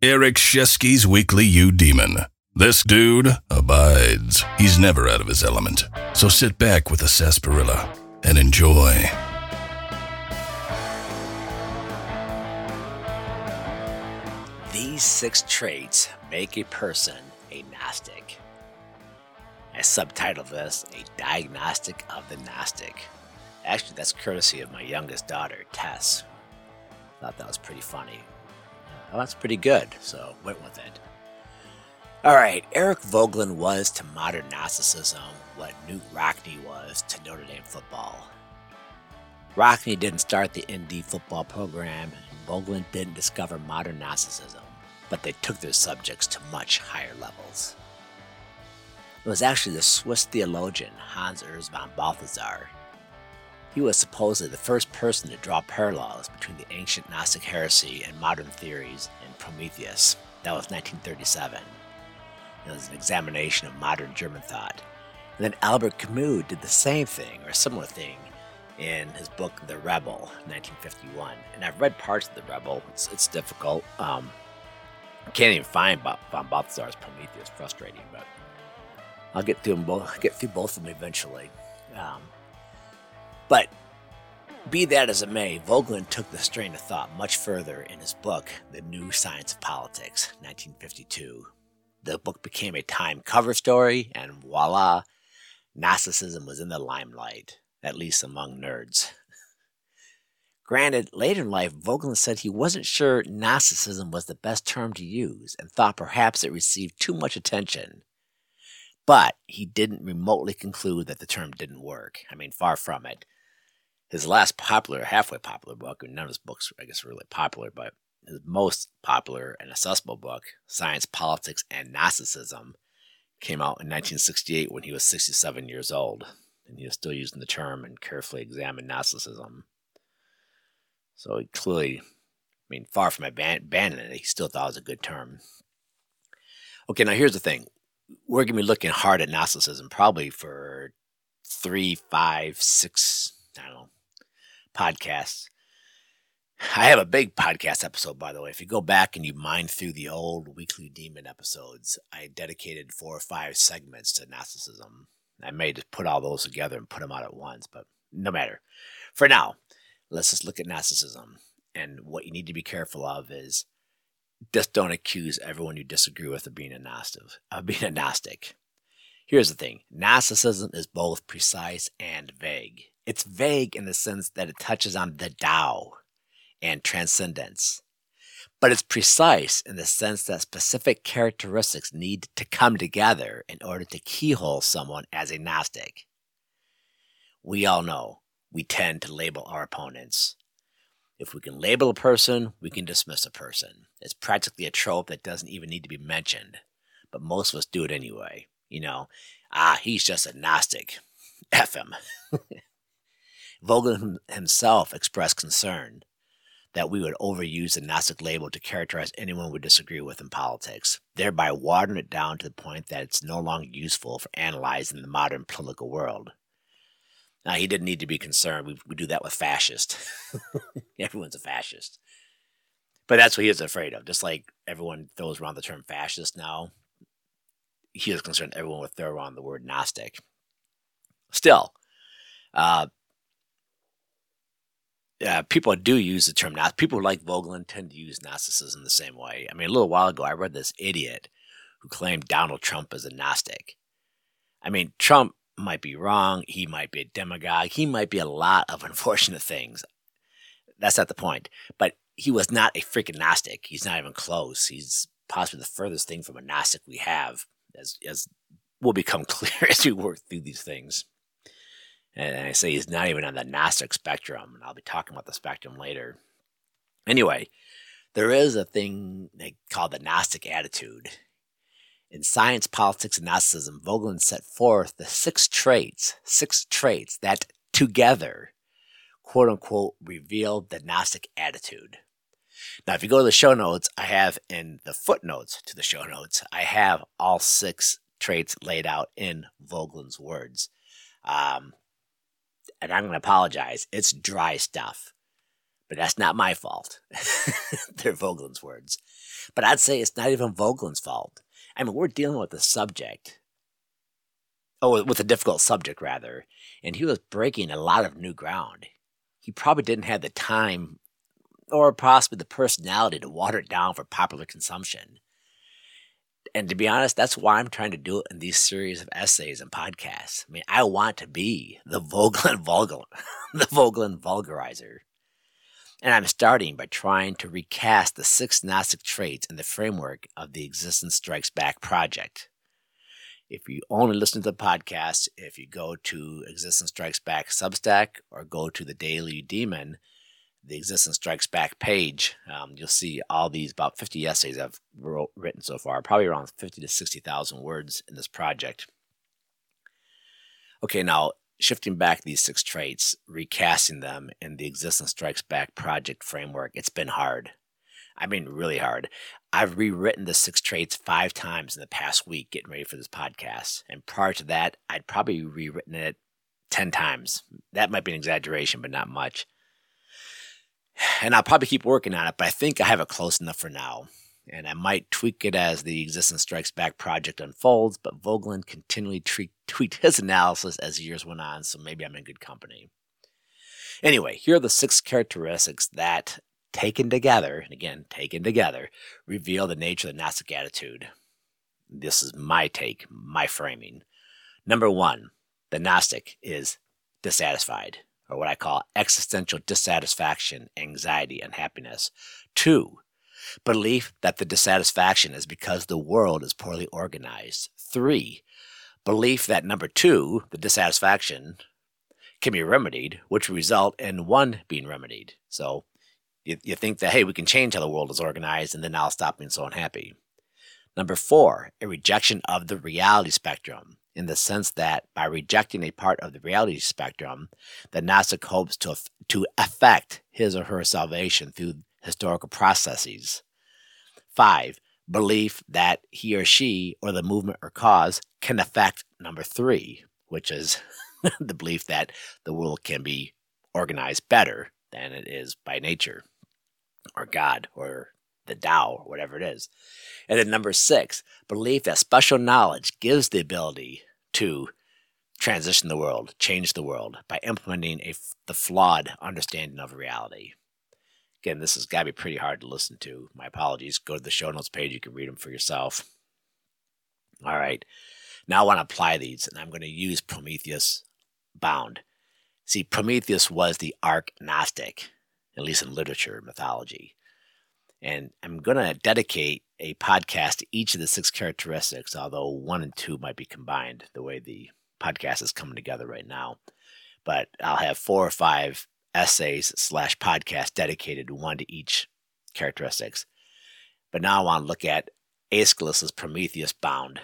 Eric Scheske's Weekly Eudemon. This dude abides. He's never out of his element. So sit back with a sarsaparilla and enjoy. These six traits make a person a Gnostic. I subtitled this A Diagnostic of the Gnostic. Actually, that's courtesy of my youngest daughter, Tess. Thought that was pretty funny. Well, that's pretty good, so went with it. All right, Eric Voegelin was to modern Gnosticism what Knute Rockne was to Notre Dame football. Rockne didn't start the ND football program, and Voegelin didn't discover modern Gnosticism, but they took their subjects to much higher levels. It was actually the Swiss theologian Hans Urs von Balthasar. He was supposedly the first person to draw parallels between the ancient Gnostic heresy and modern theories in Prometheus. That was 1937. It was an examination of modern German thought. And then Albert Camus did the same thing, or a similar thing, in his book The Rebel, 1951. And I've read parts of The Rebel. It's, it's difficult. Um, I can't even find von Balthasar's Prometheus. Frustrating, but I'll get through them both. Get through both of them eventually. Um, be that as it may, Voegelin took the strain of thought much further in his book, The New Science of Politics, 1952. The book became a Time cover story, and voila, Gnosticism was in the limelight, at least among nerds. Granted, later in life, Voegelin said he wasn't sure Gnosticism was the best term to use and thought perhaps it received too much attention. But he didn't remotely conclude that the term didn't work. I mean, far from it. His last popular, halfway popular book, none of his books, I guess, are really popular, but his most popular and accessible book, Science, Politics, and Gnosticism, came out in 1968 when he was 67 years old. And he was still using the term and carefully examined Gnosticism. So he clearly, I mean, far from abandoning it, he still thought it was a good term. Okay, now here's the thing. We're going to be looking hard at Gnosticism probably for three, five, six, I don't know, podcasts. I have a big podcast episode, by the way. If you go back and you mine through the old Weekly Demon episodes, I dedicated four or five segments to Gnosticism. I may just put all those together and put them out at once, but no matter. For now, let's just look at Gnosticism. And what you need to be careful of is just don't accuse everyone you disagree with of being a Gnostic. Of being a Gnostic. Here's the thing Gnosticism is both precise and vague. It's vague in the sense that it touches on the Tao and transcendence. But it's precise in the sense that specific characteristics need to come together in order to keyhole someone as a Gnostic. We all know we tend to label our opponents. If we can label a person, we can dismiss a person. It's practically a trope that doesn't even need to be mentioned, but most of us do it anyway. You know, ah, he's just a Gnostic. F him. Voegelin himself expressed concern that we would overuse the Gnostic label to characterize anyone we disagree with in politics, thereby watering it down to the point that it's no longer useful for analyzing the modern political world. Now, he didn't need to be concerned. We, we do that with fascist. Everyone's a fascist. But that's what he was afraid of. Just like everyone throws around the term fascist now, he was concerned everyone would throw around the word Gnostic. Still, uh, uh, people do use the term Gnostic. People like Voegelin tend to use Gnosticism the same way. I mean, a little while ago, I read this idiot who claimed Donald Trump is a Gnostic. I mean, Trump might be wrong. He might be a demagogue. He might be a lot of unfortunate things. That's not the point. But he was not a freaking Gnostic. He's not even close. He's possibly the furthest thing from a Gnostic we have, as, as will become clear as we work through these things. And I say he's not even on the Gnostic spectrum, and I'll be talking about the spectrum later. Anyway, there is a thing they call the Gnostic attitude. In Science, Politics, and Gnosticism, Voegelin set forth the six traits, six traits that together, quote unquote, reveal the Gnostic attitude. Now, if you go to the show notes, I have in the footnotes to the show notes, I have all six traits laid out in Voegelin's words. Um, and I'm going to apologize. It's dry stuff. But that's not my fault. They're Voegelin's words. But I'd say it's not even Voegelin's fault. I mean, we're dealing with a subject. Oh, with a difficult subject, rather. And he was breaking a lot of new ground. He probably didn't have the time or possibly the personality to water it down for popular consumption. And to be honest, that's why I'm trying to do it in these series of essays and podcasts. I mean, I want to be the Voegelin Vulgar, the Voegelin vulgarizer. And I'm starting by trying to recast the six Gnostic traits in the framework of the Existence Strikes Back project. If you only listen to the podcast, if you go to Existence Strikes Back Substack or go to the Daily Demon, the Existence Strikes Back page, um, you'll see all these about 50 essays I've wrote, written so far, probably around 50 to 60,000 words in this project. Okay, now shifting back these six traits, recasting them in the Existence Strikes Back project framework, it's been hard. I mean, really hard. I've rewritten the six traits five times in the past week getting ready for this podcast. And prior to that, I'd probably rewritten it 10 times. That might be an exaggeration, but not much and I'll probably keep working on it, but I think I have it close enough for now. And I might tweak it as the Existence Strikes Back project unfolds, but Voegelin continually tre- tweaked his analysis as years went on, so maybe I'm in good company. Anyway, here are the six characteristics that, taken together, and again, taken together, reveal the nature of the Gnostic attitude. This is my take, my framing. Number one, the Gnostic is dissatisfied or what I call existential dissatisfaction, anxiety, and happiness. Two, belief that the dissatisfaction is because the world is poorly organized. Three, belief that number two, the dissatisfaction, can be remedied, which result in one being remedied. So you, you think that, hey, we can change how the world is organized and then I'll stop being so unhappy. Number four, a rejection of the reality spectrum in the sense that by rejecting a part of the reality spectrum, the Gnostic hopes to, to affect his or her salvation through historical processes. Five, belief that he or she or the movement or cause can affect number three, which is the belief that the world can be organized better than it is by nature or God or the Tao or whatever it is. And then number six, belief that special knowledge gives the ability to transition the world, change the world by implementing a, the flawed understanding of reality. Again, this has got to be pretty hard to listen to. My apologies. Go to the show notes page. You can read them for yourself. All right. Now I want to apply these, and I'm going to use Prometheus bound. See, Prometheus was the arch Gnostic, at least in literature and mythology. And I'm going to dedicate a podcast to each of the six characteristics, although one and two might be combined the way the podcast is coming together right now. But I'll have four or five essays slash podcasts dedicated one to each characteristics. But now I want to look at Aeschylus's Prometheus Bound,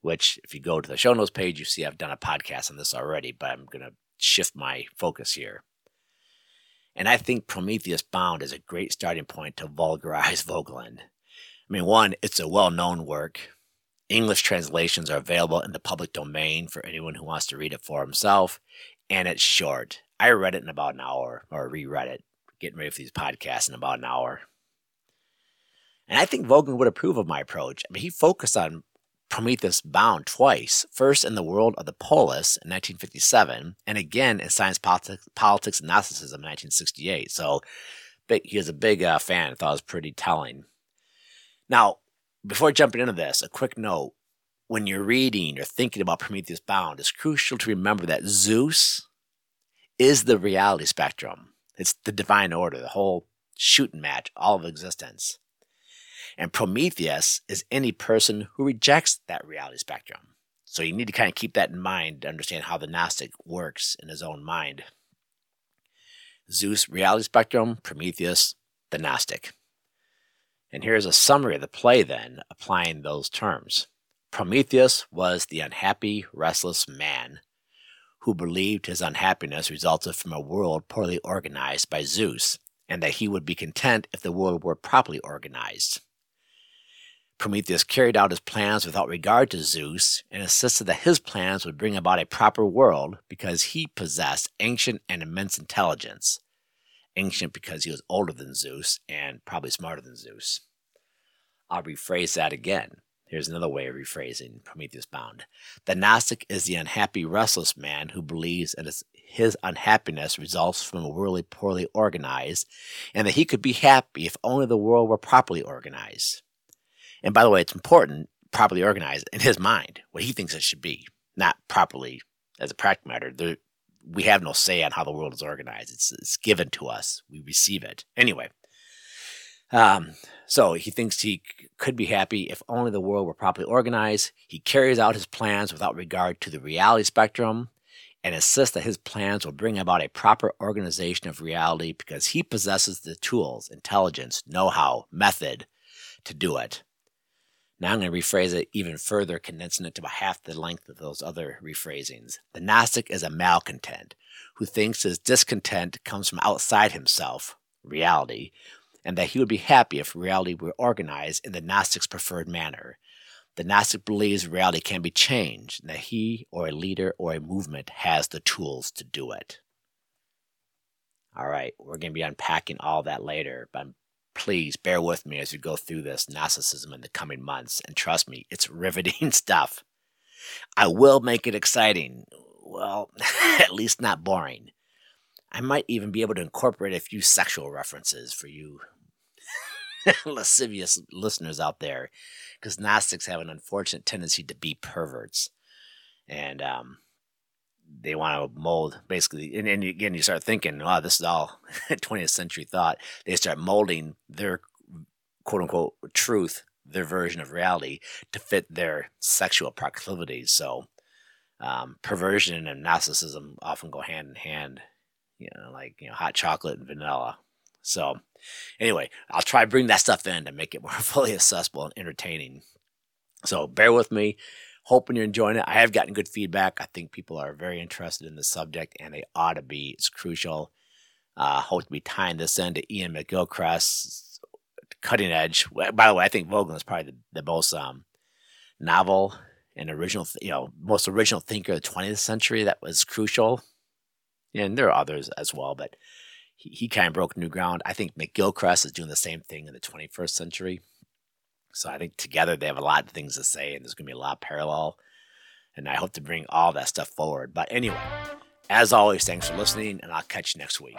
which if you go to the show notes page, you see I've done a podcast on this already, but I'm going to shift my focus here. And I think Prometheus Bound is a great starting point to vulgarize Voegelin. I mean, one, it's a well known work. English translations are available in the public domain for anyone who wants to read it for himself, and it's short. I read it in about an hour, or reread it, getting ready for these podcasts in about an hour. And I think Voegelin would approve of my approach. I mean, he focused on Prometheus Bound twice, first in the world of the polis in 1957, and again in Science, Politics, Politics and Gnosticism in 1968. So he was a big uh, fan. I thought it was pretty telling. Now, before jumping into this, a quick note. When you're reading or thinking about Prometheus Bound, it's crucial to remember that Zeus is the reality spectrum. It's the divine order, the whole shooting match, all of existence. And Prometheus is any person who rejects that reality spectrum. So you need to kind of keep that in mind to understand how the Gnostic works in his own mind. Zeus, reality spectrum, Prometheus, the Gnostic. And here's a summary of the play then, applying those terms. Prometheus was the unhappy, restless man who believed his unhappiness resulted from a world poorly organized by Zeus, and that he would be content if the world were properly organized. Prometheus carried out his plans without regard to Zeus and insisted that his plans would bring about a proper world because he possessed ancient and immense intelligence. ancient because he was older than Zeus and probably smarter than Zeus. I'll rephrase that again. Here's another way of rephrasing Prometheus Bound. The Gnostic is the unhappy, restless man who believes that his unhappiness results from a world poorly organized, and that he could be happy if only the world were properly organized. And by the way, it's important, properly organized in his mind, what he thinks it should be, not properly as a practical matter. There, we have no say on how the world is organized. It's, it's given to us. We receive it. Anyway, um, so he thinks he could be happy if only the world were properly organized. He carries out his plans without regard to the reality spectrum and insists that his plans will bring about a proper organization of reality because he possesses the tools, intelligence, know how, method to do it. Now I'm going to rephrase it even further, condensing it to about half the length of those other rephrasings. The Gnostic is a malcontent who thinks his discontent comes from outside himself, reality, and that he would be happy if reality were organized in the Gnostic's preferred manner. The Gnostic believes reality can be changed, and that he or a leader or a movement has the tools to do it. All right, we're going to be unpacking all that later, but please bear with me as we go through this Gnosticism in the coming months. And trust me, it's riveting stuff. I will make it exciting. Well, at least not boring. I might even be able to incorporate a few sexual references for you lascivious listeners out there, because Gnostics have an unfortunate tendency to be perverts. And um, they want to mold basically and, and, again you start thinking oh this is all 20th century thought. They start molding their quote unquote truth their version of reality to fit their sexual proclivities. So um, perversion and narcissism often go hand in hand you know like you know hot chocolate and vanilla. So anyway i'll try to bring that stuff in to make it more fully accessible and entertaining. So bear with me hoping you're enjoying it. I have gotten good feedback. I think people are very interested in the subject, and they ought to be. It's crucial. Uh, hope to be tying this into Iain McGilchrist's Cutting Edge. By the way, I think Vogel is probably the, the most um, novel and original, you know, most original thinker of the 20th century that was crucial. And there are others as well, but he, he kind of broke new ground. I think McGilchrist is doing the same thing in the 21st century. So I think together they have a lot of things to say, and there's going to be a lot of parallel. And I hope to bring all that stuff forward. But anyway, as always, thanks for listening, and I'll catch you next week.